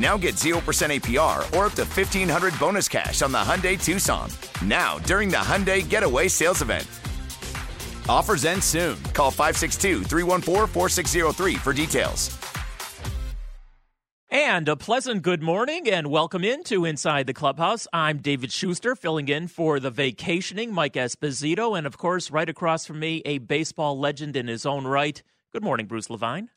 Now get 0% APR or up to 1500 bonus cash on the Hyundai Tucson. Now, during the Hyundai Getaway Sales Event. Offers end soon. Call 562 314 4603 for details. And a pleasant good morning and welcome into Inside the Clubhouse. I'm David Schuster, filling in for the vacationing Mike Esposito, and of course, right across from me, a baseball legend in his own right. Good morning, Bruce Levine.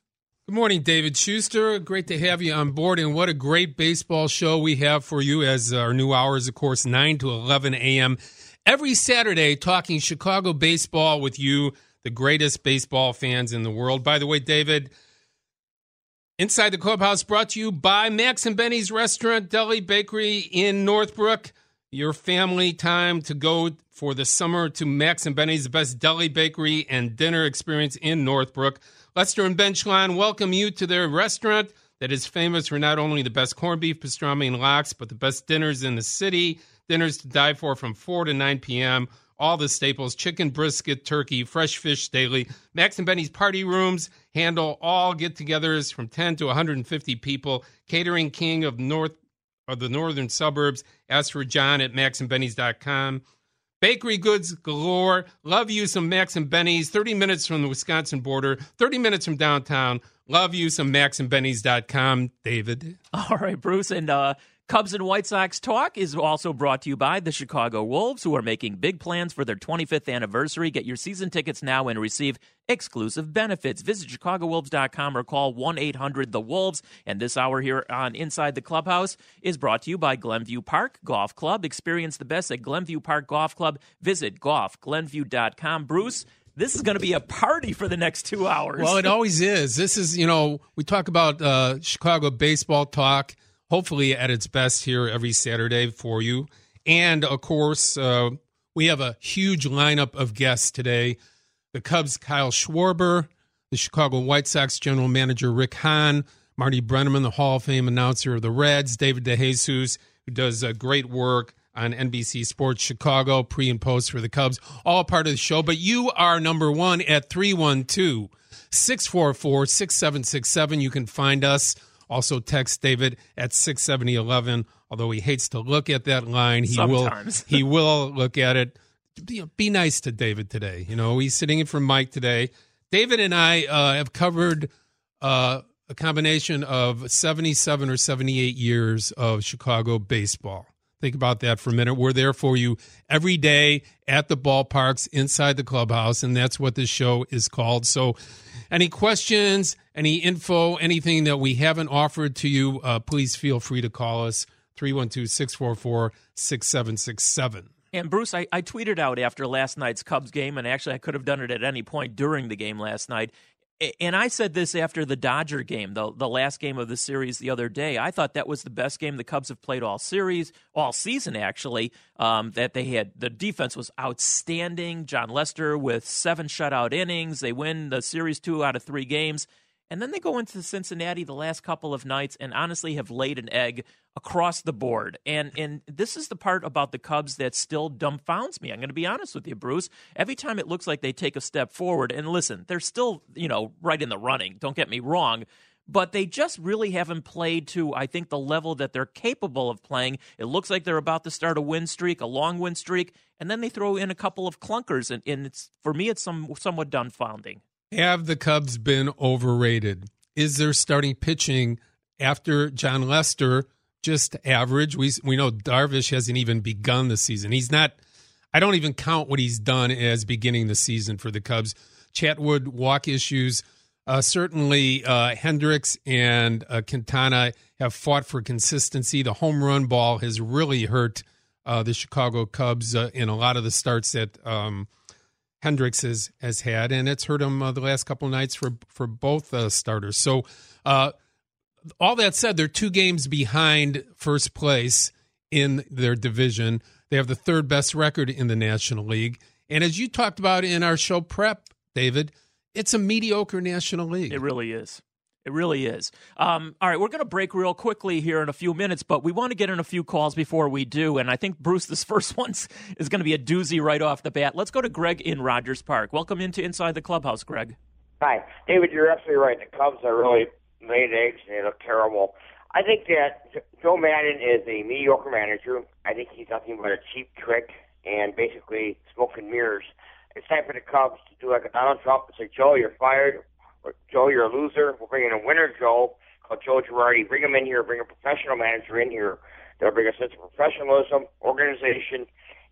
Good morning, David Schuster. Great to have you on board, and what a great baseball show we have for you as our new hours, of course, 9 to 11 a.m. every Saturday, talking Chicago baseball with you, the greatest baseball fans in the world. By the way, David, Inside the Clubhouse brought to you by Max and Benny's Restaurant, Deli Bakery in Northbrook. Your family time to go for the summer to Max and Benny's, the best deli bakery and dinner experience in Northbrook. Lester and Benchline welcome you to their restaurant that is famous for not only the best corned beef, pastrami, and lox, but the best dinners in the city. Dinners to die for from 4 to 9 p.m. All the staples chicken, brisket, turkey, fresh fish daily. Max and Benny's party rooms handle all get togethers from 10 to 150 people. Catering King of North of the northern suburbs. Ask for John at maxandbenny's.com. Bakery goods galore. Love you some Max and Benny's. 30 minutes from the Wisconsin border, 30 minutes from downtown. Love you some Max and maxandbenny's.com, David. All right, Bruce. And uh, Cubs and White Sox talk is also brought to you by the Chicago Wolves, who are making big plans for their 25th anniversary. Get your season tickets now and receive exclusive benefits. Visit ChicagoWolves.com or call 1 800 The Wolves. And this hour here on Inside the Clubhouse is brought to you by Glenview Park Golf Club. Experience the best at Glenview Park Golf Club. Visit golfglenview.com. Bruce, this is going to be a party for the next two hours. Well, it always is. This is, you know, we talk about uh, Chicago baseball talk, hopefully at its best here every Saturday for you. And of course, uh, we have a huge lineup of guests today. The Cubs, Kyle Schwarber, the Chicago White Sox general manager, Rick Hahn, Marty Brennaman, the Hall of Fame announcer of the Reds, David DeJesus, who does uh, great work on NBC Sports Chicago, pre and post for the Cubs, all part of the show. But you are number one at 312 644 6767. You can find us. Also, text David at 67011. Although he hates to look at that line, he Sometimes. will he will look at it. Be, be nice to David today. You know, he's sitting in for Mike today. David and I uh, have covered uh, a combination of 77 or 78 years of Chicago baseball. Think about that for a minute. We're there for you every day at the ballparks, inside the clubhouse, and that's what this show is called. So, any questions, any info, anything that we haven't offered to you, uh, please feel free to call us 312 644 6767. And Bruce, I, I tweeted out after last night's Cubs game, and actually I could have done it at any point during the game last night. And I said this after the Dodger game, the the last game of the series the other day. I thought that was the best game the Cubs have played all series, all season actually. Um, that they had the defense was outstanding. Jon Lester with seven shutout innings. They win the series two out of three games. And then they go into Cincinnati the last couple of nights and honestly have laid an egg across the board. And and this is the part about the Cubs that still dumbfounds me. I'm going to be honest with you, Bruce. Every time it looks like they take a step forward, and listen, they're still, you know, right in the running. Don't get me wrong. But they just really haven't played to, I think, the level that they're capable of playing. It looks like they're about to start a win streak, a long win streak, and then they throw in a couple of clunkers, and, and it's for me, it's some somewhat dumbfounding. Have the Cubs been overrated? Is their starting pitching after Jon Lester just average? We we know Darvish hasn't even begun the season. He's not. I don't even count what he's done as beginning the season for the Cubs. Chatwood walk issues. Uh, certainly, uh, Hendricks and uh, Quintana have fought for consistency. The home run ball has really hurt uh, the Chicago Cubs uh, in a lot of the starts that um, Hendricks has, has had, and it's hurt him uh, the last couple nights for for both starters. So, all that said, they're two games behind first place in their division. They have the third best record in the National League, and as you talked about in our show prep, David it's a mediocre National League. It really is. It really is. Um, all right, we're going to break real quickly here in a few minutes, but we want to get in a few calls before we do. And I think, Bruce, this first one is going to be a doozy right off the bat. Let's go to Greg in Rogers Park. Welcome into Inside the Clubhouse, Greg. Hi. David, you're absolutely right. The Cubs are really laid eggs and they look terrible. I think that Joe Maddon is a mediocre manager. I think he's nothing but a cheap trick and basically smoke and mirrors. It's time for the Cubs to do like a Donald Trump and say, Joe, you're fired. Joe, you're a loser. We're bringing a winner, Joe, called Joe Girardi. Bring him in here. Bring a professional manager in here. That'll bring a sense of professionalism, organization,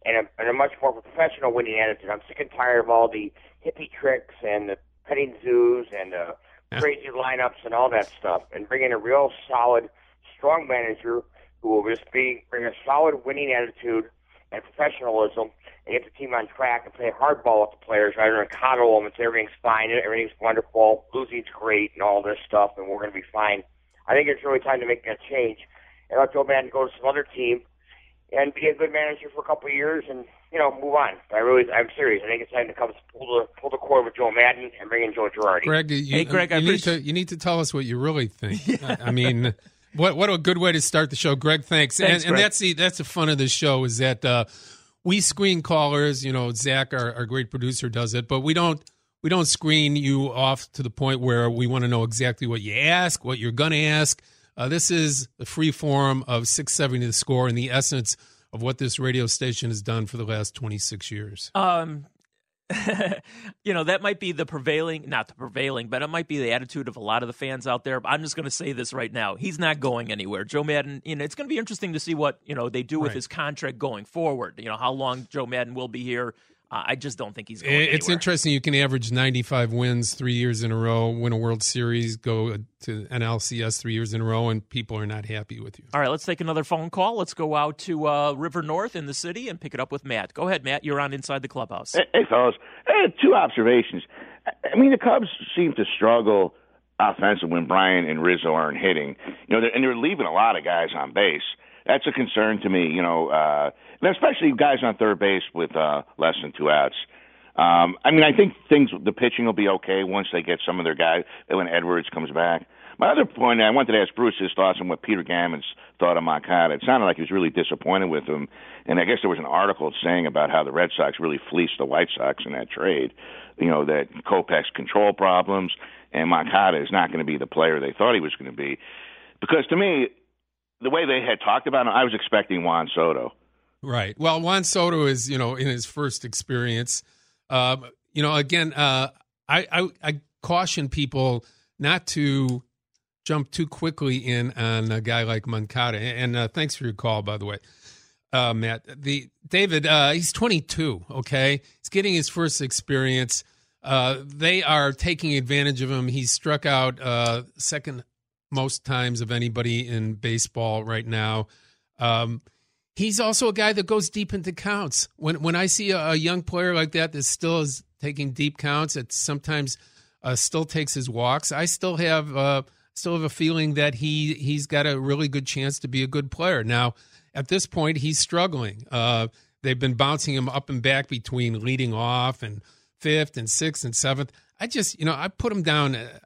and a, and a much more professional winning attitude. I'm sick and tired of all the hippie tricks and the petting zoos and uh, the crazy lineups and all that stuff. And bring in a real solid, strong manager who will just be bring a solid winning attitude and professionalism and get the team on track and play hardball with the players rather than coddle them and say everything's fine, and everything's wonderful, losing's great, and all this stuff, and we're going to be fine. I think it's really time to make that change and let Joe Maddon go to some other team and be a good manager for a couple of years and you know move on. I really, I'm serious. I think it's time to come pull the pull the cord with Joe Maddon and bring in Joe Girardi. Greg, you, hey, Greg, you I need to you need to tell us what you really think. yeah. I, I mean. What what a good way to start the show, Greg. Thanks, thanks and, and that's the that's the fun of this show is that uh, we screen callers. You know, Zach, our, our great producer, does it, but we don't we don't screen you off to the point where we want to know exactly what you ask, what you're going to ask. Uh, this is the free form of 670 the score and the essence of what this radio station has done for the last 26 years. Um, you know, that might be the prevailing, not the prevailing, but it might be the attitude of a lot of the fans out there. I'm just going to say this right now. He's not going anywhere. Joe Maddon, you know, it's going to be interesting to see what, you know, they do with right. his contract going forward. You know, how long Joe Maddon will be here. Uh, I just don't think he's going. It's anywhere. interesting. You can average 95 wins three years in a row, win a World Series, go to NLCS three years in a row, and people are not happy with you. All right, let's take another phone call. Let's go out to uh, River North in the city and pick it up with Matt. Go ahead, Matt. You're on inside the clubhouse. Hey, hey fellas. Hey, two observations. I mean, the Cubs seem to struggle offensively when Bryant and Rizzo aren't hitting. You know, and they're leaving a lot of guys on base. That's a concern to me. You know. Uh, and especially guys on third base with uh, less than two outs. Um, I mean, I think things the pitching will be okay once they get some of their guys when Edwards comes back. My other point, I wanted to ask Bruce his thoughts on what Peter Gammons thought of Moncada. It sounded like he was really disappointed with him, and I guess there was an article saying about how the Red Sox really fleeced the White Sox in that trade. You know that Kopech's control problems, and Moncada is not going to be the player they thought he was going to be. Because to me, the way they had talked about him, I was expecting Juan Soto. Right. Well, Juan Soto is, you know, in his first experience. Uh, you know, again, uh, I, I, I caution people not to jump too quickly in on a guy like Moncada. And uh, thanks for your call, by the way, uh, Matt. The David, uh, he's 22. Okay, he's getting his first experience. Uh, they are taking advantage of him. He struck out uh, second most times of anybody in baseball right now. Um, he's also a guy that goes deep into counts. When when I see a, a young player like that that still is taking deep counts, that sometimes uh, still takes his walks. I still have uh, still have a feeling that he he's got a really good chance to be a good player. Now, at this point, he's struggling. Uh, they've been bouncing him up and back between leading off and fifth and sixth and seventh. I just you know I put him down uh,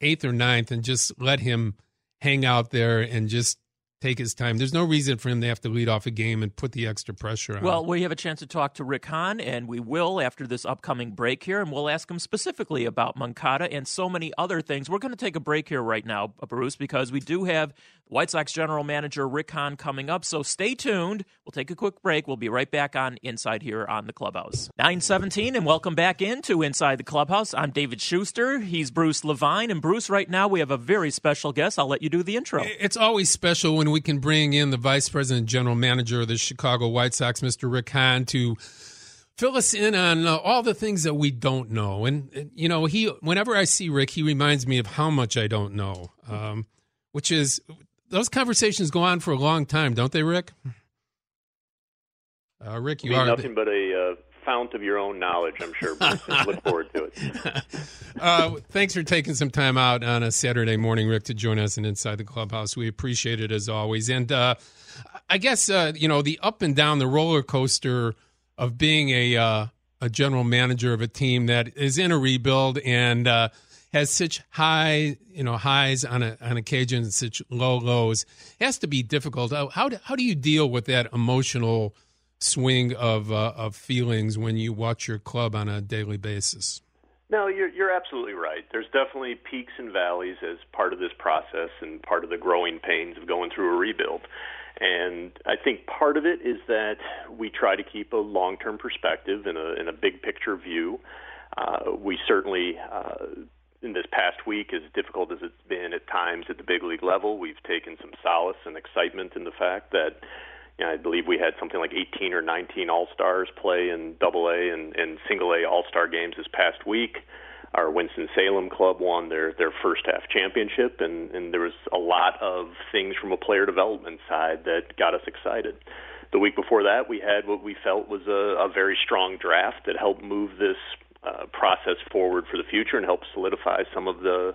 eighth or ninth and just let him hang out there and just take his time. There's no reason for him to have to lead off a game and put the extra pressure on. Well, we have a chance to talk to Rick Hahn, and we will after this upcoming break here, and we'll ask him specifically about Moncada and so many other things. We're going to take a break here right now, Bruce, because we do have White Sox general manager Rick Hahn coming up. So stay tuned. We'll take a quick break. We'll be right back on Inside here on the Clubhouse. 917, and welcome back into Inside the Clubhouse. I'm David Schuster. He's Bruce Levine. And Bruce, right now we have a very special guest. I'll let you do the intro. It's always special when we can bring in the Vice President General Manager of the Chicago White Sox, Mr. Rick Hahn, to fill us in on uh, all the things that we don't know. And, and, you know, he whenever I see Rick, he reminds me of how much I don't know, um, which is those conversations go on for a long time, don't they, Rick? Uh, Rick, you are nothing but a fount of your own knowledge. I'm sure. Look forward to it. uh, thanks for taking some time out on a Saturday morning, Rick, to join us and inside the clubhouse. We appreciate it as always. And uh, I guess uh, you know the up and down, the roller coaster of being a uh, a general manager of a team that is in a rebuild and uh, has such high you know highs on a, on occasion, such low lows. It has to be difficult. How do, how do you deal with that emotional? Swing of uh, of feelings when you watch your club on a daily basis. No, you're you're absolutely right. There's definitely peaks and valleys as part of this process and part of the growing pains of going through a rebuild. And I think part of it is that we try to keep a long-term perspective and a, in a big picture view. Uh, we certainly, uh, in this past week, as difficult as it's been at times at the big league level, we've taken some solace and excitement in the fact that you know, I believe we had something like 18 or 19 All Stars play in Double A and, and Single A All Star games this past week. Our Winston Salem club won their their first half championship, and and there was a lot of things from a player development side that got us excited. The week before that, we had what we felt was a, a very strong draft that helped move this uh, process forward for the future and help solidify some of the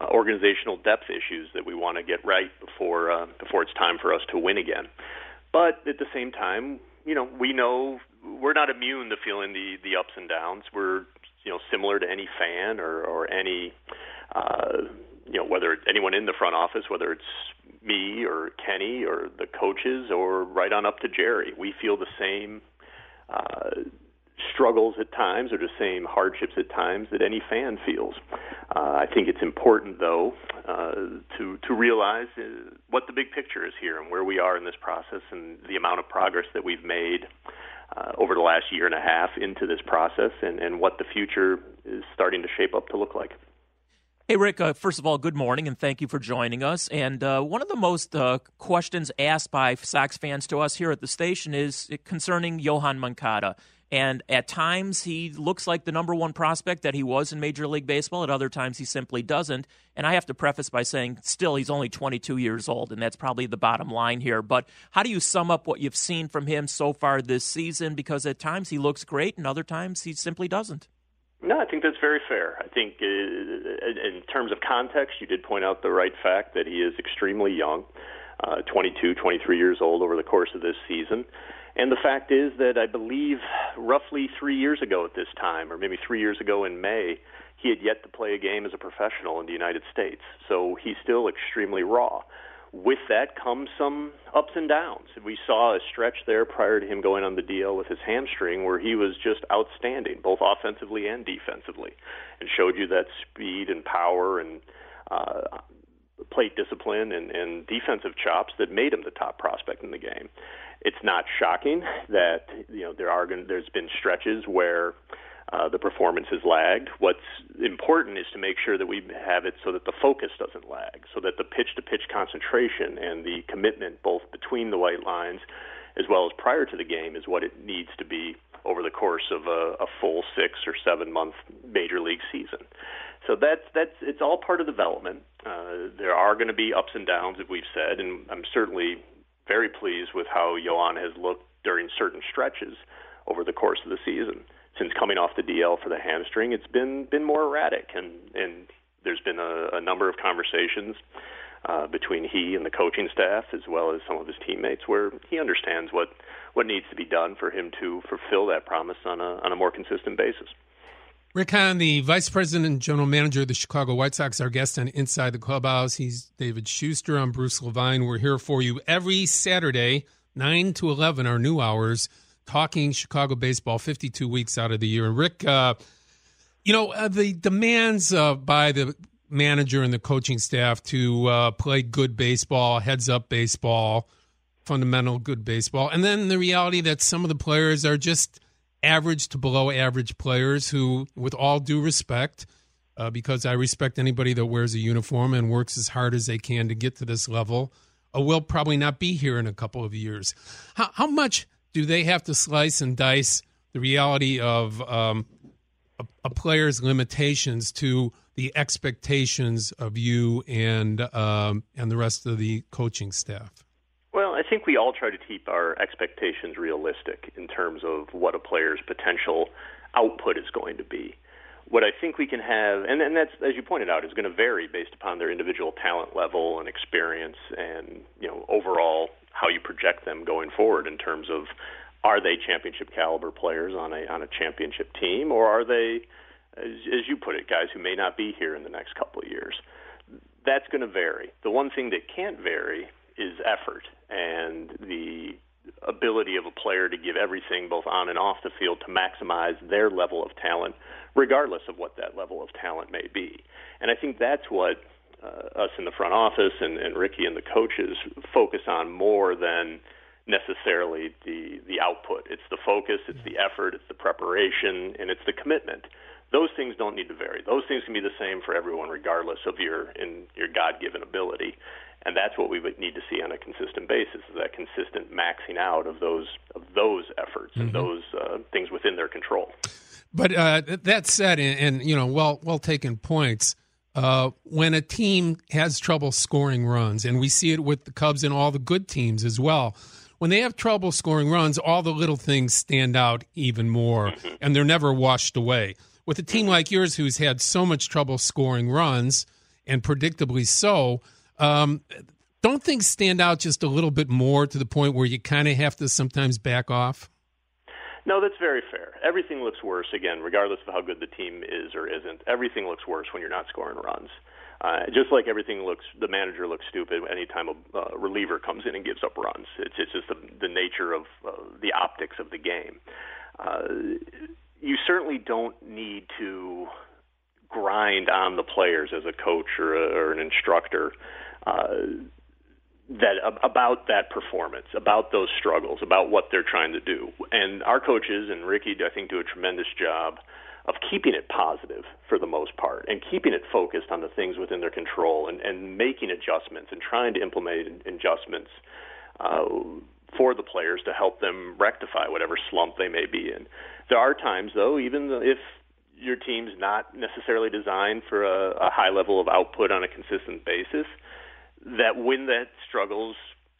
uh, organizational depth issues that we want to get right before uh, before it's time for us to win again. But at the same time, you know, we know we're not immune to feeling the the ups and downs. We're you know similar to any fan or or any uh, you know whether it's anyone in the front office, whether it's me or Kenny or the coaches or right on up to Jerry. We feel the same uh, struggles at times or the same hardships at times that any fan feels. Uh, I think it's important, though, uh, to to realize uh, what the big picture is here and where we are in this process and the amount of progress that we've made uh, over the last year and a half into this process and, and what the future is starting to shape up to look like. Hey, Rick, uh, first of all, good morning and thank you for joining us. And uh, one of the most uh, questions asked by Sox fans to us here at the station is concerning Yoan Moncada. And at times he looks like the number one prospect that he was in Major League Baseball. At other times he simply doesn't. And I have to preface by saying, still, he's only 22 years old, and that's probably the bottom line here. But how do you sum up what you've seen from him so far this season? Because at times he looks great, and other times he simply doesn't. No, I think that's very fair. I think uh, in terms of context, you did point out the right fact that he is extremely young, uh, 22, 23 years old over the course of this season. And the fact is that I believe roughly three years ago at this time, or maybe three years ago in May, he had yet to play a game as a professional in the United States. So he's still extremely raw. With that comes some ups and downs. We saw a stretch there prior to him going on the DL with his hamstring where he was just outstanding, both offensively and defensively, and showed you that speed and power and uh, plate discipline and, and defensive chops that made him the top prospect in the game it's not shocking that you know there are there's been stretches where uh, the performance has lagged. What's important is to make sure that we have it so that the focus doesn't lag, so that the pitch-to-pitch concentration and the commitment both between the white lines as well as prior to the game is what it needs to be over the course of a, a full six or seven month major league season. So that's that's it's all part of development. Uh, there are going to be ups and downs, as we've said, and I'm certainly very pleased with how Yoan has looked during certain stretches over the course of the season. Since coming off the DL for the hamstring, it's been been more erratic, and and there's been a, a number of conversations uh, between he and the coaching staff, as well as some of his teammates, where he understands what what needs to be done for him to fulfill that promise on a on a more consistent basis. Rick Hahn, the Vice President and General Manager of the Chicago White Sox, our guest on Inside the Clubhouse. He's David Schuster. I'm Bruce Levine. We're here for you every Saturday, 9 to 11, our new hours, talking Chicago baseball 52 weeks out of the year. And Rick, uh, you know, uh, the demands uh, by the manager and the coaching staff to uh, play good baseball, heads up baseball, fundamental good baseball, and then the reality that some of the players are just – average to below average players who, with all due respect, uh, because I respect anybody that wears a uniform and works as hard as they can to get to this level, uh, will probably not be here in a couple of years. How, how much do they have to slice and dice the reality of um, a, a, player's limitations to the expectations of you and um, and the rest of the coaching staff? Think we all try to keep our expectations realistic in terms of what a player's potential output is going to be. What I think we can have, and, and that's as you pointed out, is going to vary based upon their individual talent level and experience, and you know overall how you project them going forward in terms of are they championship caliber players on a on a championship team, or are they, as, as you put it, guys who may not be here in the next couple of years? That's going to vary. The one thing that can't vary is effort and the ability of a player to give everything both on and off the field to maximize their level of talent, regardless of what that level of talent may be. And I think that's what uh, us in the front office and, and Ricky and the coaches focus on more than necessarily the the output. It's the focus, it's the effort, it's the preparation, and it's the commitment. Those things don't need to vary. Those things can be the same for everyone, regardless of your in your God given ability. And that's what we would need to see on a consistent basis: is that consistent maxing out of those of those efforts mm-hmm. and those uh, things within their control. But uh, that said, and, and, you know, well well taken points. Uh, when a team has trouble scoring runs, and we see it with the Cubs and all the good teams as well, when they have trouble scoring runs, all the little things stand out even more, mm-hmm. and they're never washed away. With a team like yours, who's had so much trouble scoring runs, and predictably so, um, don't things stand out just a little bit more to the point where you kind of have to sometimes back off? No, that's very fair. Everything looks worse, again, regardless of how good the team is or isn't. Everything looks worse when you're not scoring runs. Uh, just like everything looks, the manager looks stupid anytime a uh, reliever comes in and gives up runs. It's, it's just the, the nature of uh, the optics of the game. Uh, you certainly don't need to grind on the players as a coach or, a, or an instructor uh, that about that performance, about those struggles, about what they're trying to do. And our coaches and Ricky, I think, do a tremendous job of keeping it positive for the most part and keeping it focused on the things within their control and, and making adjustments and trying to implement adjustments uh, for the players to help them rectify whatever slump they may be in. There are times, though, even if your team's not necessarily designed for a, a high level of output on a consistent basis, that when that struggles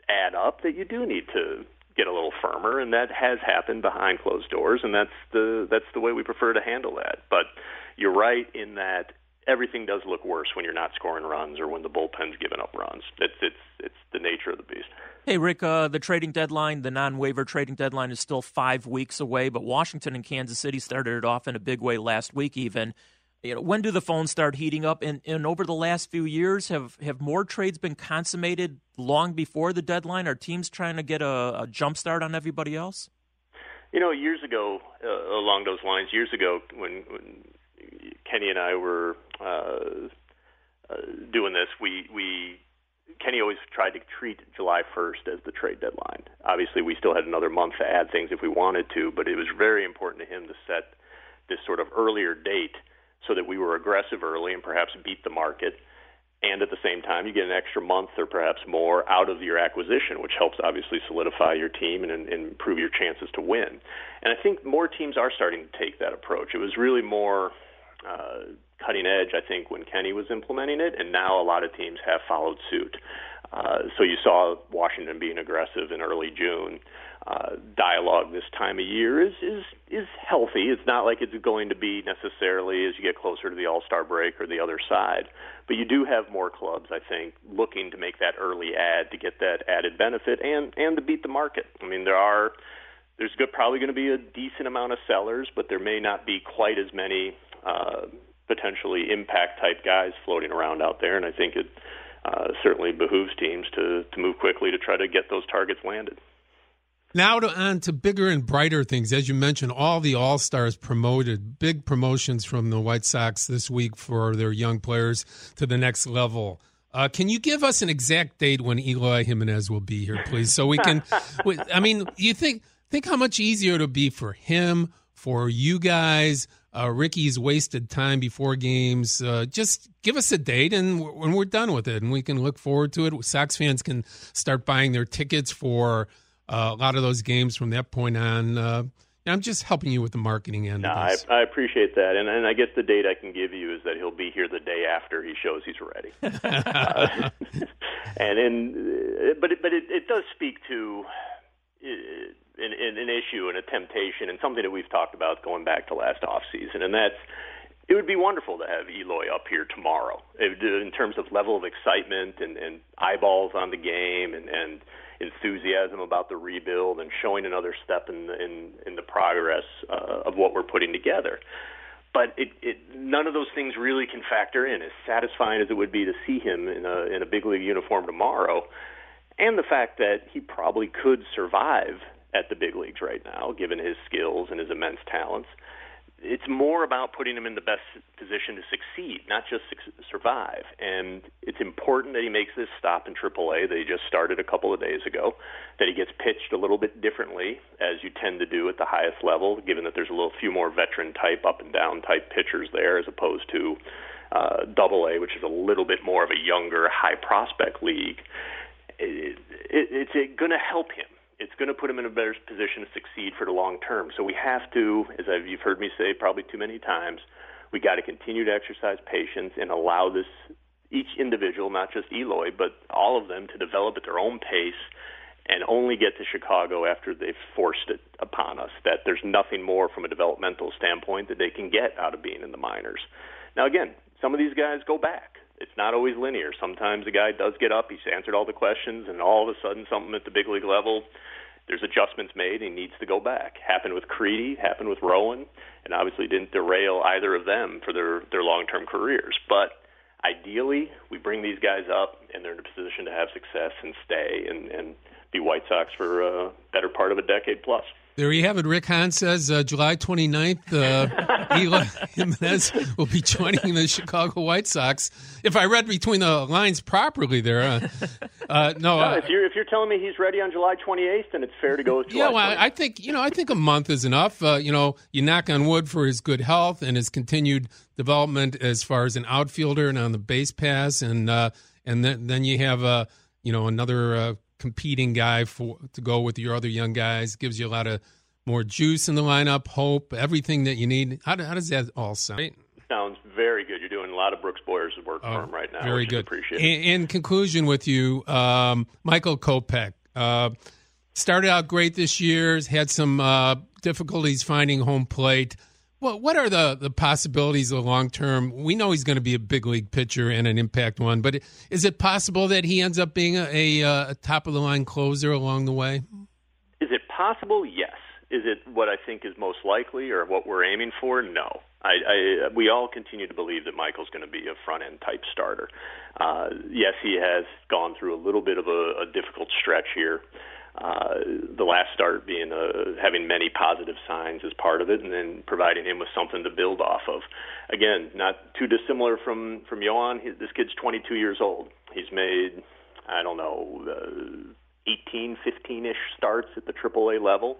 add up, that you do need to get a little firmer, and that has happened behind closed doors, and that's the that's the way we prefer to handle that. But you're right in that everything does look worse when you're not scoring runs or when the bullpen's giving up runs. It's it's it's the nature of the beast. Hey Rick, uh, the trading deadline, the non-waiver trading deadline, is still five weeks away, but Washington and Kansas City started it off in a big way last week, even you know, when do the phones start heating up? And, and over the last few years, have, have more trades been consummated long before the deadline? Are teams trying to get a, a jump start on everybody else? You know, years ago, uh, along those lines, years ago, when, when Kenny and I were uh, uh, doing this, we we Kenny always tried to treat July 1st as the trade deadline. Obviously, we still had another month to add things if we wanted to, but it was very important to him to set this sort of earlier date so that we were aggressive early and perhaps beat the market. And at the same time, you get an extra month or perhaps more out of your acquisition, which helps obviously solidify your team and, and improve your chances to win. And I think more teams are starting to take that approach. It was really more uh, cutting edge, I think, when Kenny was implementing it, and now a lot of teams have followed suit. Uh, so you saw Washington being aggressive in early June uh, dialogue this time of year is is is healthy. It's not like it's going to be necessarily as you get closer to the All Star break or the other side, but you do have more clubs, I think, looking to make that early ad to get that added benefit and and to beat the market. I mean, there are there's good, probably going to be a decent amount of sellers, but there may not be quite as many uh, potentially impact type guys floating around out there, and I think it. Uh, certainly behooves teams to, to move quickly to try to get those targets landed. Now to, on to bigger and brighter things. As you mentioned, all the All Stars promoted, big promotions from the White Sox this week for their young players to the next level. Uh, can you give us an exact date when Eloy Jimenez will be here, please, so we can? I mean, you think think how much easier it'll be for him, for you guys. Uh, Ricky's wasted time before games. Uh, just give us a date, and when we're done with it, and we can look forward to it. Sox fans can start buying their tickets for uh, a lot of those games from that point on, uh, I'm just helping you with the marketing end. No, of I, this. I appreciate that, and and I guess the date I can give you is that he'll be here the day after he shows he's ready. uh, and in, but it, but it, it does speak to uh, an, an issue and a temptation and something that we've talked about going back to last off season, and that's it would be wonderful to have Eloy up here tomorrow in terms of level of excitement and, and eyeballs on the game and, and enthusiasm about the rebuild and showing another step in the, in, in the progress uh, of what we're putting together. But it, it, none of those things really can factor in. As satisfying as it would be to see him in a, in a big league uniform tomorrow, and the fact that he probably could survive at the big leagues right now, given his skills and his immense talents it's more about putting him in the best position to succeed, not just survive. And it's important that he makes this stop in AAA that he just started a couple of days ago, that he gets pitched a little bit differently, as you tend to do at the highest level, given that there's a little few more veteran type, up and down type pitchers there, as opposed to uh, A, which is a little bit more of a younger, high prospect league. It, it, it's going to help him it's going to put him in a better position to succeed for the long term. So we have to, as I've, you've heard me say probably too many times, we got to continue to exercise patience and allow this each individual, not just Eloy, but all of them, to develop at their own pace and only get to Chicago after they've forced it upon us. That there's nothing more from a developmental standpoint that they can get out of being in the minors. Now, again, some of these guys go back it's not always linear. Sometimes a guy does get up, he's answered all the questions, and all of a sudden, something at the big league level, there's adjustments made. He needs to go back. Happened with Crede, happened with Rowand, and obviously didn't derail either of them for their their long term careers. But ideally, we bring these guys up, and they're in a position to have success and stay and and be White Sox for a better part of a decade plus. There you have it. Rick Hahn says uh, July 29th, uh, Eloy Jimenez will be joining the Chicago White Sox. If I read between the lines properly there. Uh, uh no, no uh, if, you're, if you're telling me he's ready on July 28th, then it's fair to go with July Yeah, well, I think, you know, I think a month is enough. Uh, you know, you knock on wood for his good health and his continued development as far as an outfielder and on the base pass. And, and then, then you have, uh, you know, another competing guy for to go with your other young guys. Gives you a lot of more juice in the lineup, hope, everything that you need. How, how does that all sound? Sounds very good. You're doing a lot of Brooks Boyer's work oh, for him right now. Very good. Appreciate in, in, conclusion, with you, um, Michael Kopech uh, started out great this year. Had some uh, difficulties finding home plate. Well, what are the, the possibilities of the long term? We know he's going to be a big league pitcher and an impact one, but is it possible that he ends up being a, a, uh, a top of the line closer along the way? Is it possible? Yes. Is it what I think is most likely or what we're aiming for? No. I, I we all continue to believe that Michael's going to be a front end type starter. Uh, yes, he has gone through a little bit of a, a difficult stretch here. Uh, the last start being uh, having many positive signs as part of it, and then providing him with something to build off of. Again, not too dissimilar from from Yoan. He, this kid's 22 years old. He's made I don't know uh, 18, 15ish starts at the AAA level.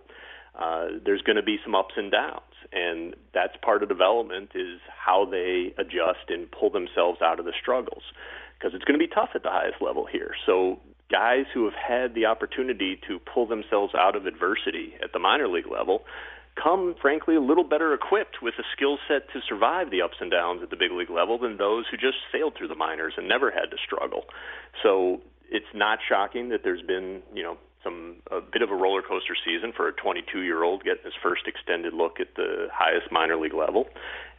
Uh, there's going to be some ups and downs, and that's part of development is how they adjust and pull themselves out of the struggles because it's going to be tough at the highest level here. So guys who have had the opportunity to pull themselves out of adversity at the minor league level come, frankly, a little better equipped with a skill set to survive the ups and downs at the big league level than those who just sailed through the minors and never had to struggle. So it's not shocking that there's been, you know, some a bit of a roller coaster season for a 22 year old getting his first extended look at the highest minor league level,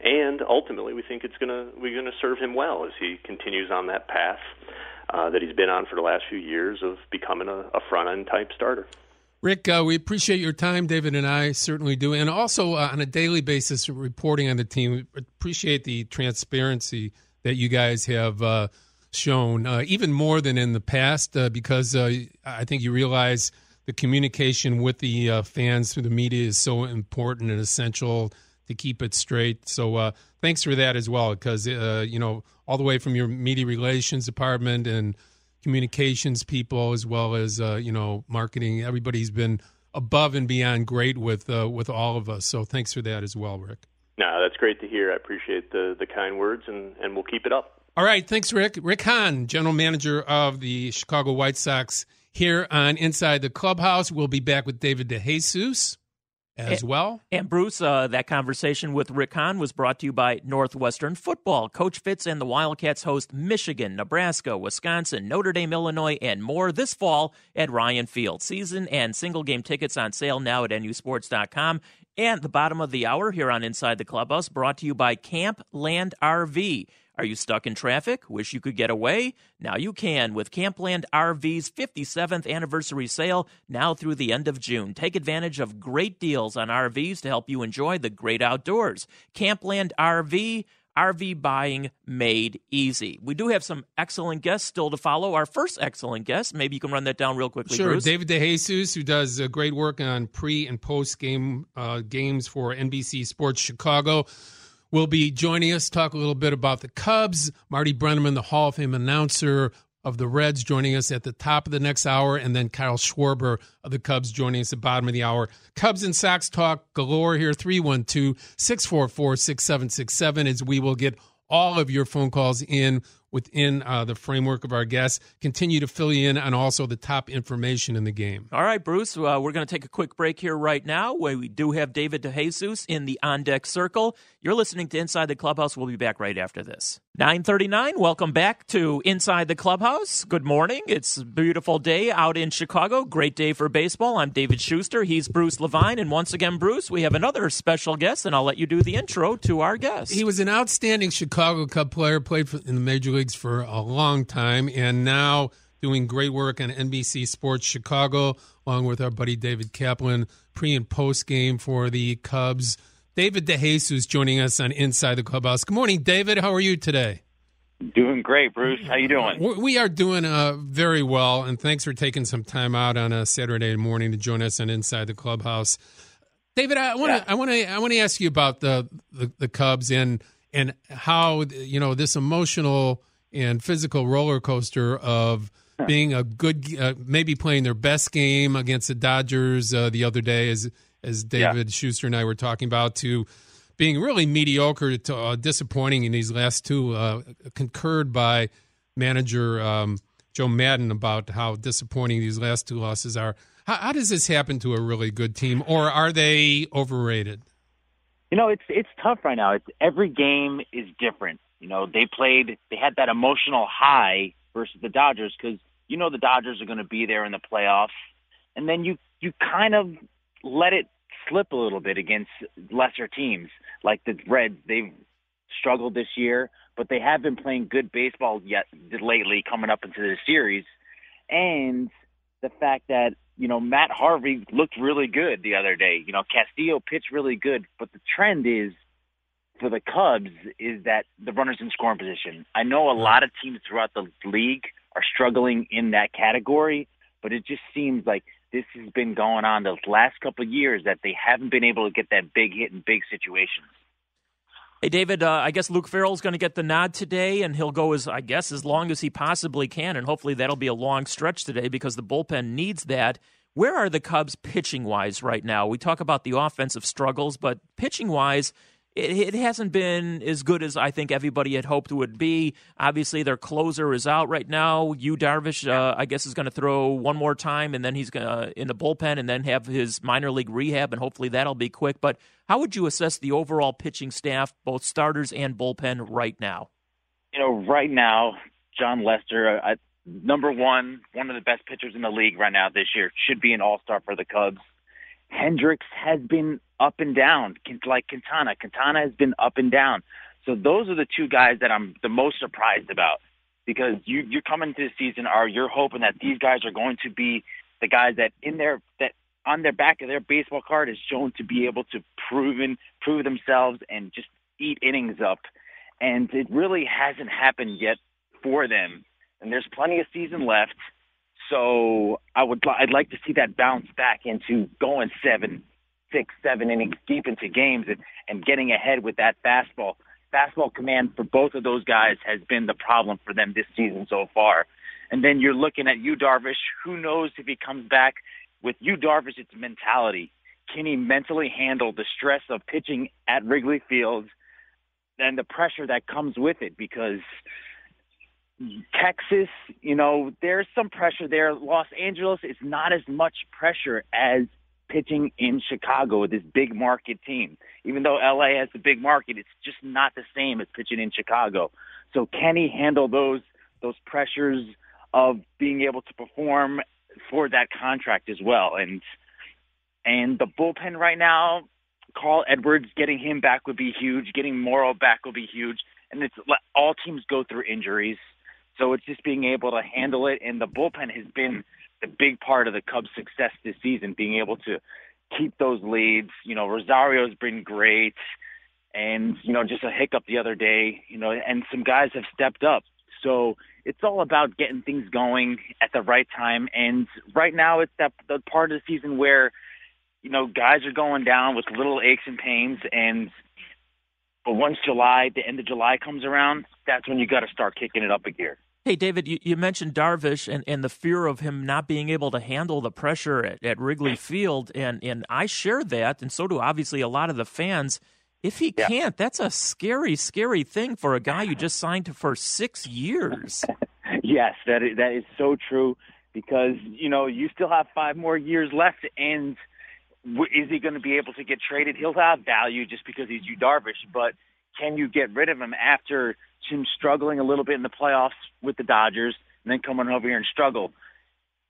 and ultimately we think it's gonna we're gonna serve him well as he continues on that path uh, that he's been on for the last few years of becoming a, a front end type starter. Rick, uh, we appreciate your time. David and I certainly do, and also uh, on a daily basis reporting on the team. We appreciate the transparency that you guys have uh, shown, uh, even more than in the past, uh, because I think you realize the communication with the fans through the media is so important and essential to keep it straight. So thanks for that as well, because you know all the way from your media relations department and communications people as well as uh, you know marketing. Everybody's been above and beyond great with uh, with all of us. So thanks for that as well, Rick. No, that's great to hear. I appreciate the the kind words, and and we'll keep it up. All right, thanks, Rick. Rick Hahn, general manager of the Chicago White Sox, here on Inside the Clubhouse. We'll be back with David DeJesus as well. And Bruce, uh, that conversation with Rick Hahn was brought to you by Northwestern Football. Coach Fitz and the Wildcats host Michigan, Nebraska, Wisconsin, Notre Dame, Illinois, and more this fall at Ryan Field. Season and single game tickets on sale now at nusports.com. And the bottom of the hour here on Inside the Clubhouse brought to you by Camp Land RV. Are you stuck in traffic? Wish you could get away? Now you can with Campland RV's 57th anniversary sale now through the end of June. Take advantage of great deals on RVs to help you enjoy the great outdoors. Campland RV. RV buying made easy. We do have some excellent guests still to follow. Our first excellent guest, maybe you can run that down real quickly. Sure, Bruce. David DeJesus, who does uh, great work on pre and post game uh, games for NBC Sports Chicago will be joining us, talk a little bit about the Cubs. Marty Brennaman, the Hall of Fame announcer of the Reds, joining us at the top of the next hour, and then Kyle Schwarber of the Cubs joining us at the bottom of the hour. Cubs and Sox talk galore here, 312 644 6767, as we will get all of your phone calls in within uh, the framework of our guests. Continue to fill you in on also the top information in the game. All right, Bruce, uh, we're going to take a quick break here right now. Where we do have David DeJesus in the on deck circle. You're listening to Inside the Clubhouse. We'll be back right after this. 939, welcome back to Inside the Clubhouse. Good morning. It's a beautiful day out in Chicago. Great day for baseball. I'm David Schuster. He's Bruce Levine. And once again, Bruce, we have another special guest, and I'll let you do the intro to our guest. He was an outstanding Chicago Cub player, played in the Major Leagues for a long time, and now doing great work on NBC Sports Chicago, along with our buddy David Kaplan, pre and post game for the Cubs. David DeJesus joining us on Inside the Clubhouse. Good morning, David. How are you today? Doing great, Bruce. How you doing? We are doing uh, very well, and thanks for taking some time out on a Saturday morning to join us on Inside the Clubhouse. David, I want to yeah. I want to I want to ask you about the, the the Cubs and and how you know this emotional and physical roller coaster of being a good, uh, maybe playing their best game against the Dodgers uh, the other day, as as David yeah. Schuster and I were talking about, to being really mediocre to uh, disappointing in these last two. Uh, concurred by manager um, Joe Maddon about how disappointing these last two losses are. How, how does this happen to a really good team, or are they overrated? You know, it's it's tough right now. It's every game is different. You know, they played, they had that emotional high versus the Dodgers because you know the Dodgers are going to be there in the playoffs, and then you you kind of let it slip a little bit against lesser teams like the Reds. They've struggled this year, but they have been playing good baseball yet lately, coming up into the series, and the fact that you know Matt Harvey looked really good the other day. You know Castillo pitched really good, but the trend is for the Cubs is that the runners in scoring position. I know a lot of teams throughout the league are struggling in that category, but it just seems like this has been going on the last couple of years that they haven't been able to get that big hit in big situations. Hey, David, uh, I guess Luke Farrell's going to get the nod today, and he'll go as, I guess, as long as he possibly can, and hopefully that'll be a long stretch today because the bullpen needs that. Where are the Cubs pitching wise right now? We talk about the offensive struggles, but pitching wise, it, it, hasn't been as good as I think everybody had hoped it would be. Obviously, their closer is out right now. Yu Darvish, uh, I guess, is going to throw one more time, and then he's going to in the bullpen, and then have his minor league rehab, and hopefully that'll be quick. But how would you assess the overall pitching staff, both starters and bullpen, right now? You know, right now, Jon Lester, uh, number one, one of the best pitchers in the league right now this year, should be an All Star for the Cubs. Hendricks has been up and down, like Quintana. Quintana has been up and down. So those are the two guys that I'm the most surprised about because you you're coming to the season are you're hoping that these guys are going to be the guys that in their that on their back of their baseball card is shown to be able to proven prove themselves and just eat innings up. And it really hasn't happened yet for them. And there's plenty of season left. So I would I'd like to see that bounce back into going seven, six, seven innings deep into games and, and getting ahead with that fastball. Fastball command for both of those guys has been the problem for them this season so far. And then you're looking at Yu Darvish. Who knows if he comes back? With Yu Darvish, it's mentality. Can he mentally handle the stress of pitching at Wrigley Field and the pressure that comes with it? Because Texas, you know, there's some pressure there. Los Angeles is not as much pressure as pitching in Chicago with this big market team. Even though LA has the big market, it's just not the same as pitching in Chicago. So can he handle those those pressures of being able to perform for that contract as well? And and the bullpen right now, Carl Edwards getting him back would be huge. Getting Morrow back will be huge. And it's all teams go through injuries, so it's just being able to handle it. And the bullpen has been the big part of the Cubs' success this season, being able to keep those leads. You know, Rosario's been great, and you know, just a hiccup the other day. You know, and some guys have stepped up. So it's all about getting things going at the right time. And right now, it's that the part of the season where you know guys are going down with little aches and pains, and but once July, the end of July comes around, that's when you got to start kicking it up a gear. Hey, David, you, you mentioned Darvish and, and the fear of him not being able to handle the pressure at, at Wrigley Field. And, and I share that, and so do obviously a lot of the fans. If he yeah. can't, that's a scary, scary thing for a guy you just signed for six years. yes, that is, that is so true because, you know, you still have five more years left. And is he going to be able to get traded? He'll have value just because he's Yu Darvish, but can you get rid of him after – him struggling a little bit in the playoffs with the Dodgers and then coming over here and struggle.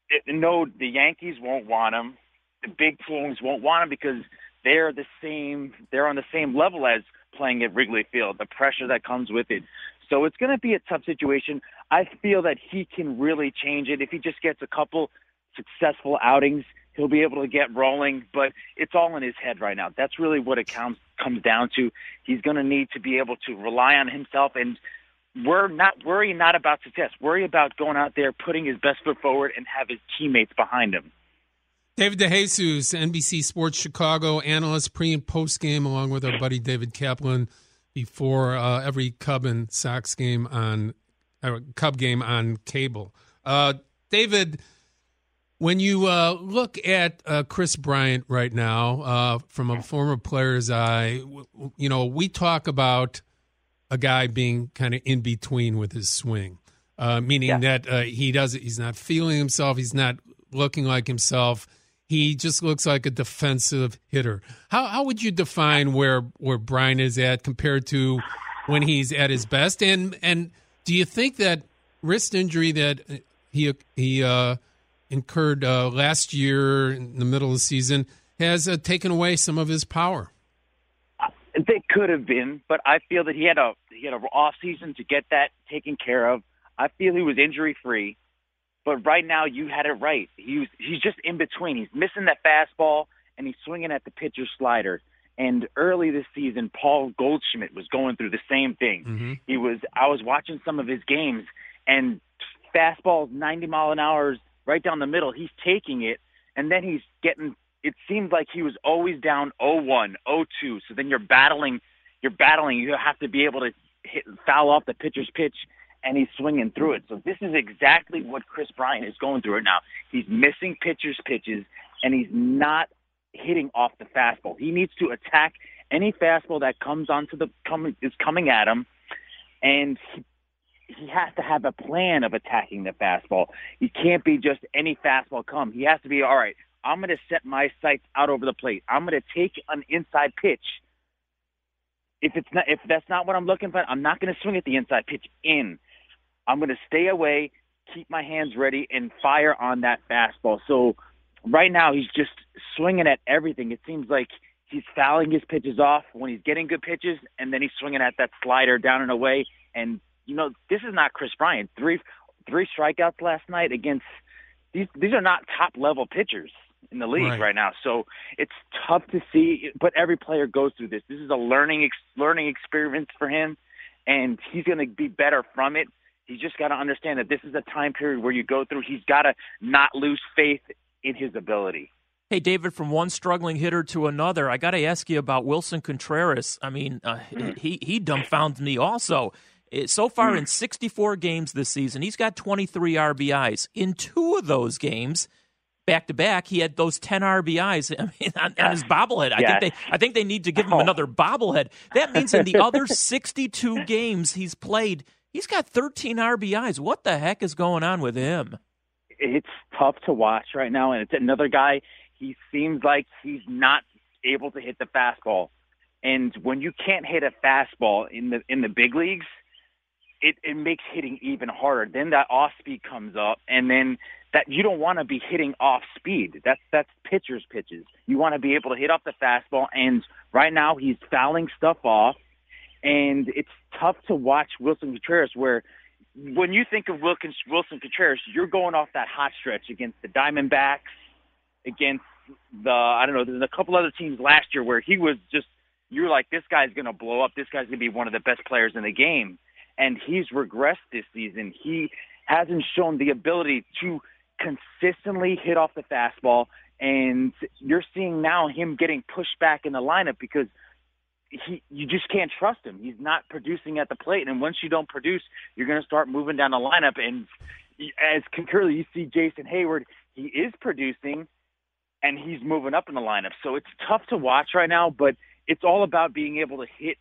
It, no, the Yankees won't want him. The big teams won't want him because they're the same. They're on the same level as playing at Wrigley Field. The pressure that comes with it. So it's going to be a tough situation. I feel that he can really change it if he just gets a couple successful outings. He'll be able to get rolling, but it's all in his head right now. That's really what it counts comes down to. He's going to need to be able to rely on himself and we're not worry not about success. Worry about going out there, putting his best foot forward, and have his teammates behind him. David DeJesus, NBC Sports Chicago analyst, pre and post game, along with our buddy David Kaplan, before uh, every Cub and Sox game on uh, Cub game on cable. Uh, David, when you uh, look at uh, Kris Bryant right now, uh, from a former player's eye, you know, we talk about a guy being kind of in between with his swing, uh, meaning yeah. that uh, he does he's not feeling himself, he's not looking like himself. He just looks like a defensive hitter. How how would you define where where Bryant is at compared to when he's at his best? And and do you think that wrist injury that he he uh, incurred uh, last year in the middle of the season has uh, taken away some of his power. They could have been, but I feel that he had a he had an off season to get that taken care of. I feel he was injury free, but right now you had it right. He was, he's just in between. He's missing that fastball and he's swinging at the pitcher's slider. And early this season, Paul Goldschmidt was going through the same thing. Mm-hmm. He was I was watching some of his games and fastballs 90 mile an hour right down the middle. He's taking it, and then he's getting. It seems like he was always down 0-1, 0-2. So then you're battling. You're battling. You have to be able to hit, foul off the pitcher's pitch, and he's swinging through it. So this is exactly what Kris Bryant is going through right now. He's missing pitcher's pitches, and he's not hitting off the fastball. He needs to attack any fastball that comes onto the coming is coming at him, and he he has to have a plan of attacking the fastball. He can't be just any fastball come. He has to be all right. I'm going to set my sights out over the plate. I'm going to take an inside pitch. If it's not, if that's not what I'm looking for, I'm not going to swing at the inside pitch in. I'm going to stay away, keep my hands ready, and fire on that fastball. So right now he's just swinging at everything. It seems like he's fouling his pitches off when he's getting good pitches, and then he's swinging at that slider down and away. And you know, this is not Kris Bryant. Three three strikeouts last night against these these are not top level pitchers in the league right. right. now. So it's tough to see, but every player goes through this. This is a learning ex- learning experience for him, and he's going to be better from it. He's just got to understand that this is a time period where you go through. He's got to not lose faith in his ability. Hey, David, from one struggling hitter to another, I got to ask you about Willson Contreras. I mean, uh, he he dumbfounds me also. So far in mm. 64 games this season, he's got 23 RBIs. In two of those games, back to back, he had those 10 RBIs I mean, on, on his bobblehead. I think they I think they need to give him oh. another bobblehead. That means in the other 62 games he's played, he's got 13 RBIs. What the heck is going on with him? It's tough to watch right now, and it's another guy. he seems like he's not able to hit the fastball. And when you can't hit a fastball in the in the big leagues, it, it makes hitting even harder. Then that off speed comes up, and then that you don't want to be hitting off speed. That's that's pitcher's pitches. You want to be able to hit off the fastball, and right now he's fouling stuff off, and it's tough to watch Willson Contreras. Where when you think of Wilkins, Willson Contreras, you're going off that hot stretch against the Diamondbacks, against the I don't know. There's a couple other teams last year where he was just you're like this guy's going to blow up. This guy's going to be one of the best players in the game, and he's regressed this season. He hasn't shown the ability to consistently hit off the fastball, and you're seeing now him getting pushed back in the lineup because he you just can't trust him. He's not producing at the plate, and once you don't produce, you're going to start moving down the lineup. And as concurrently, you see Jason Heyward, he is producing, and he's moving up in the lineup. So it's tough to watch right now, but it's all about being able to hit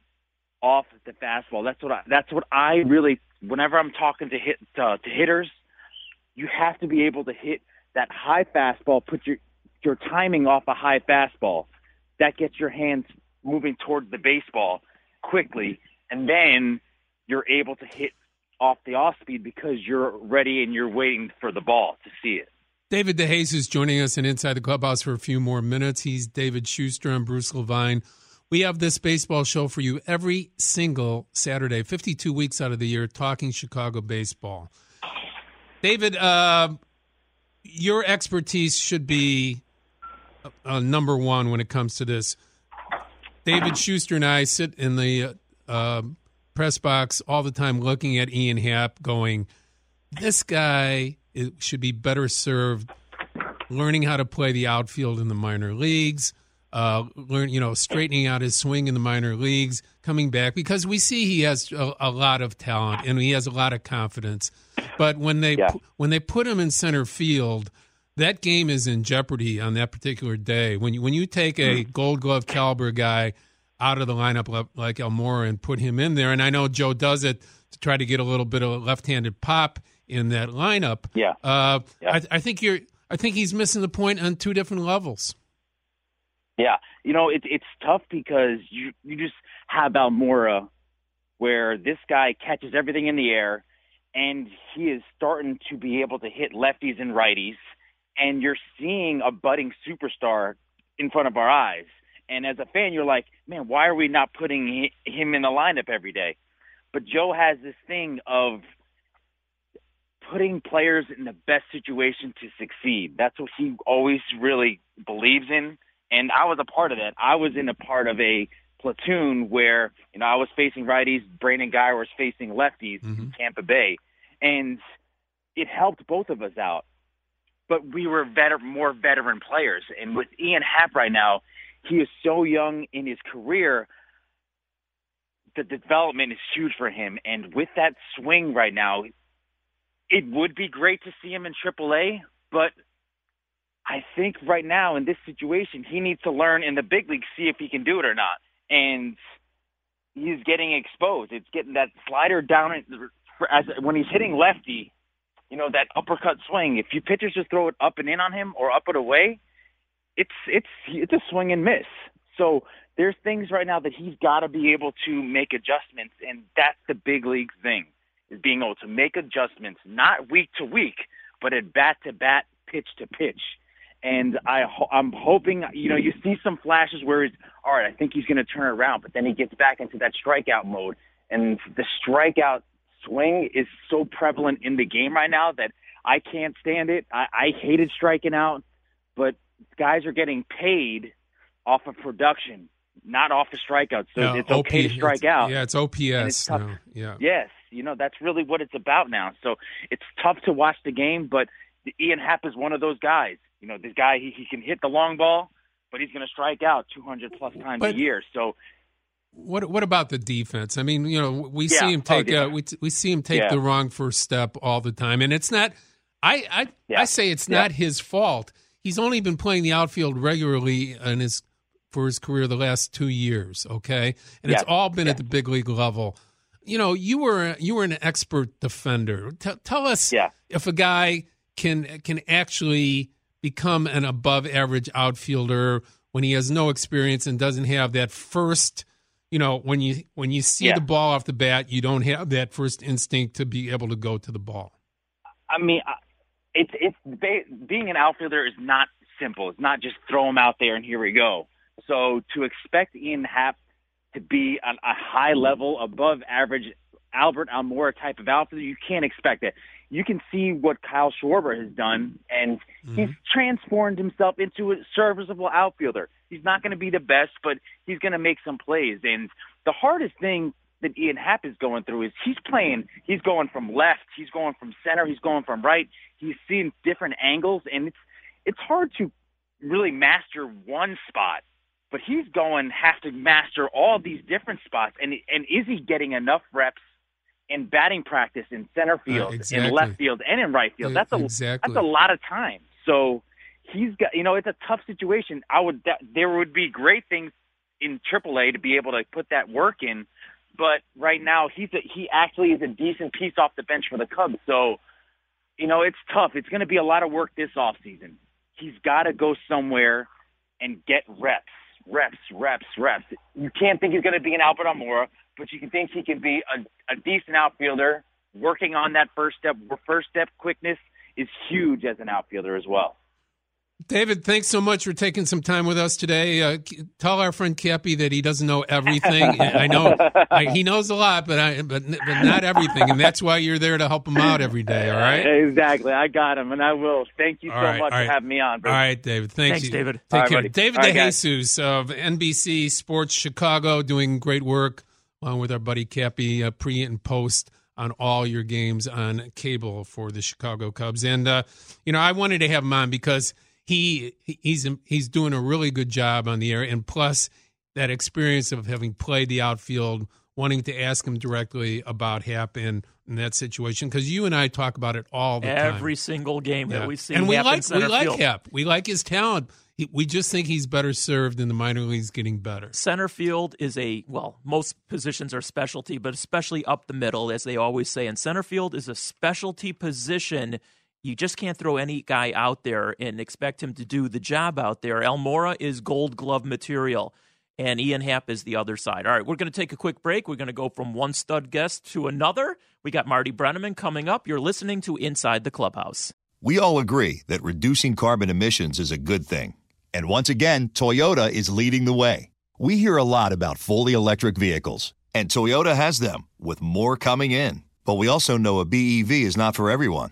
off the fastball. That's what I, that's what I really. Whenever I'm talking to hit uh, to hitters, you have to be able to hit that high fastball. Put your your timing off a high fastball. That gets your hands moving towards the baseball quickly, and then you're able to hit off the off speed because you're ready and you're waiting for the ball to see it. David DeJesus is joining us in Inside the Clubhouse for a few more minutes. He's David Schuster and Bruce Levine. We have this baseball show for you every single Saturday, 52 weeks out of the year, talking Chicago baseball. David, uh, your expertise should be uh, number one when it comes to this. David Schuster and I sit in the uh, press box all the time looking at Ian Happ, going, this guy should be better served learning how to play the outfield in the minor leagues, uh, learn, you know, straightening out his swing in the minor leagues, coming back because we see he has a, a lot of talent and he has a lot of confidence. But when they Yeah. when they put him in center field, that game is in jeopardy on that particular day. When you when you take a Gold Glove caliber guy out of the lineup like- Almora and put him in there, and I know Joe does it to try to get a little bit of a left-handed pop in that lineup. Yeah. Uh, Yeah. I, I think you're. I think he's missing the point on two different levels. Yeah, you know it, it's tough because you you just have Almora, where this guy catches everything in the air, and he is starting to be able to hit lefties and righties, and you're seeing a budding superstar in front of our eyes. And as a fan, you're like, man, why are we not putting him in the lineup every day? But Joe has this thing of putting players in the best situation to succeed. That's what he always really believes in. And I was a part of that. I was in a part of a platoon where, you know, I was facing righties, Brandon Guyer was facing lefties in mm-hmm. Tampa Bay. And it helped both of us out. But we were better, more veteran players. And with Ian Happ right now, he is so young in his career. The development is huge for him. And with that swing right now, it would be great to see him in AAA, but I think right now in this situation, he needs to learn in the big league, see if he can do it or not. And he's getting exposed. It's getting that slider down as when he's hitting lefty, you know that uppercut swing. If you pitchers just throw it up and in on him or up and away, it's it's it's a swing and miss. So there's things right now that he's got to be able to make adjustments, and that's the big league thing is being able to make adjustments, not week to week, but at bat to bat, pitch to pitch. And I, ho- I'm hoping, you know, you see some flashes where he's, all right, I think he's going to turn around, but then he gets back into that strikeout mode. And the strikeout swing is so prevalent in the game right now that I can't stand it. I, I hated striking out, but guys are getting paid off of production, not off of strikeouts. So Yeah, it's okay OP to strike out. Yeah, it's OPS it's tough. now. Yeah. Yes, you know that's really what it's about now. So it's tough to watch the game, but Ian Happ is one of those guys. You know, this guy he, he can hit the long ball, but he's going to strike out 200 plus times But- a year. So What What about the defense? I mean, you know, we Yeah. see him Oh, take yeah. uh, we we see him take Yeah. the wrong first step all the time, and it's not. I I, Yeah. I say it's not his fault. He's only been playing the outfield regularly in his for his career the last two years. Okay, and it's all been at the big league level. You know, you were you were an expert defender. Tell tell us if a guy can can actually become an above average outfielder when he has no experience and doesn't have that first you know when you when you see Yeah. the ball off the bat you don't have that first instinct to be able to go to the ball I mean, it's it's being an outfielder is not simple. It's not just throw him out there and here we go. So to expect Ian Happ to be on a high level, above average Albert Almora type of outfielder, you can't expect it. You can see what Kyle Schwarber has done, and mm-hmm. he's transformed himself into a serviceable outfielder. He's not going to be the best, but he's going to make some plays. And the hardest thing that Ian Happ is going through is he's playing, he's going from left, he's going from center, he's going from right, he's seeing different angles, and it's it's hard to really master one spot. But he's going have to master all these different spots, and and is he getting enough reps in batting practice in center field, exactly. in left field, and in right field? Uh, That's a exactly. that's a lot of time. So he's got you know it's a tough situation. I would that, there would be great things in AAA to be able to put that work in, but right now he's a, he actually is a decent piece off the bench for the Cubs. So you know it's tough. It's going to be a lot of work this off season. He's got to go somewhere and get reps, reps, reps, reps. You can't think he's going to be an Albert Almora, but you can think he can be a, a decent outfielder. Working on that first step, first step quickness is huge as an outfielder as well. David thanks so much for taking some time with us today uh, tell our friend cappy that he doesn't know everything i know I, he knows a lot but I, but but not everything and that's why you're there to help him out every day all right Exactly. I got him, and I will. Thank you so All right, much all right. for having me on. Bro. All right, David. Thanks, Thanks, you. David. Take All right, care. buddy. David All right, guys. DeJesus of NBC Sports Chicago doing great work along with our buddy Cappy uh, pre and post on all your games on cable for the Chicago Cubs. And uh, you know, I wanted to have him on because he he's he's doing a really good job on the air, and plus that experience of having played the outfield, wanting to ask him directly about Happ and, and that situation because you and I talk about it all the time. Every single game Yeah. that we see, and we like we like field. Happ. We like his talent. He, we just think he's better served in the minor leagues, getting better. Center field is a well, most positions are specialty, but especially up the middle, as they always say. And center field is a specialty position. You just can't throw any guy out there and expect him to do the job out there. Almora is gold glove material, and Ian Happ is the other side. All right, we're going to take a quick break. We're going to go from one stud guest to another. We got Marty Brennaman coming up. You're listening to Inside the Clubhouse. We all agree that reducing carbon emissions is a good thing. And once again, Toyota is leading the way. We hear a lot about fully electric vehicles, and Toyota has them, with more coming in. But we also know a BEV is not for everyone,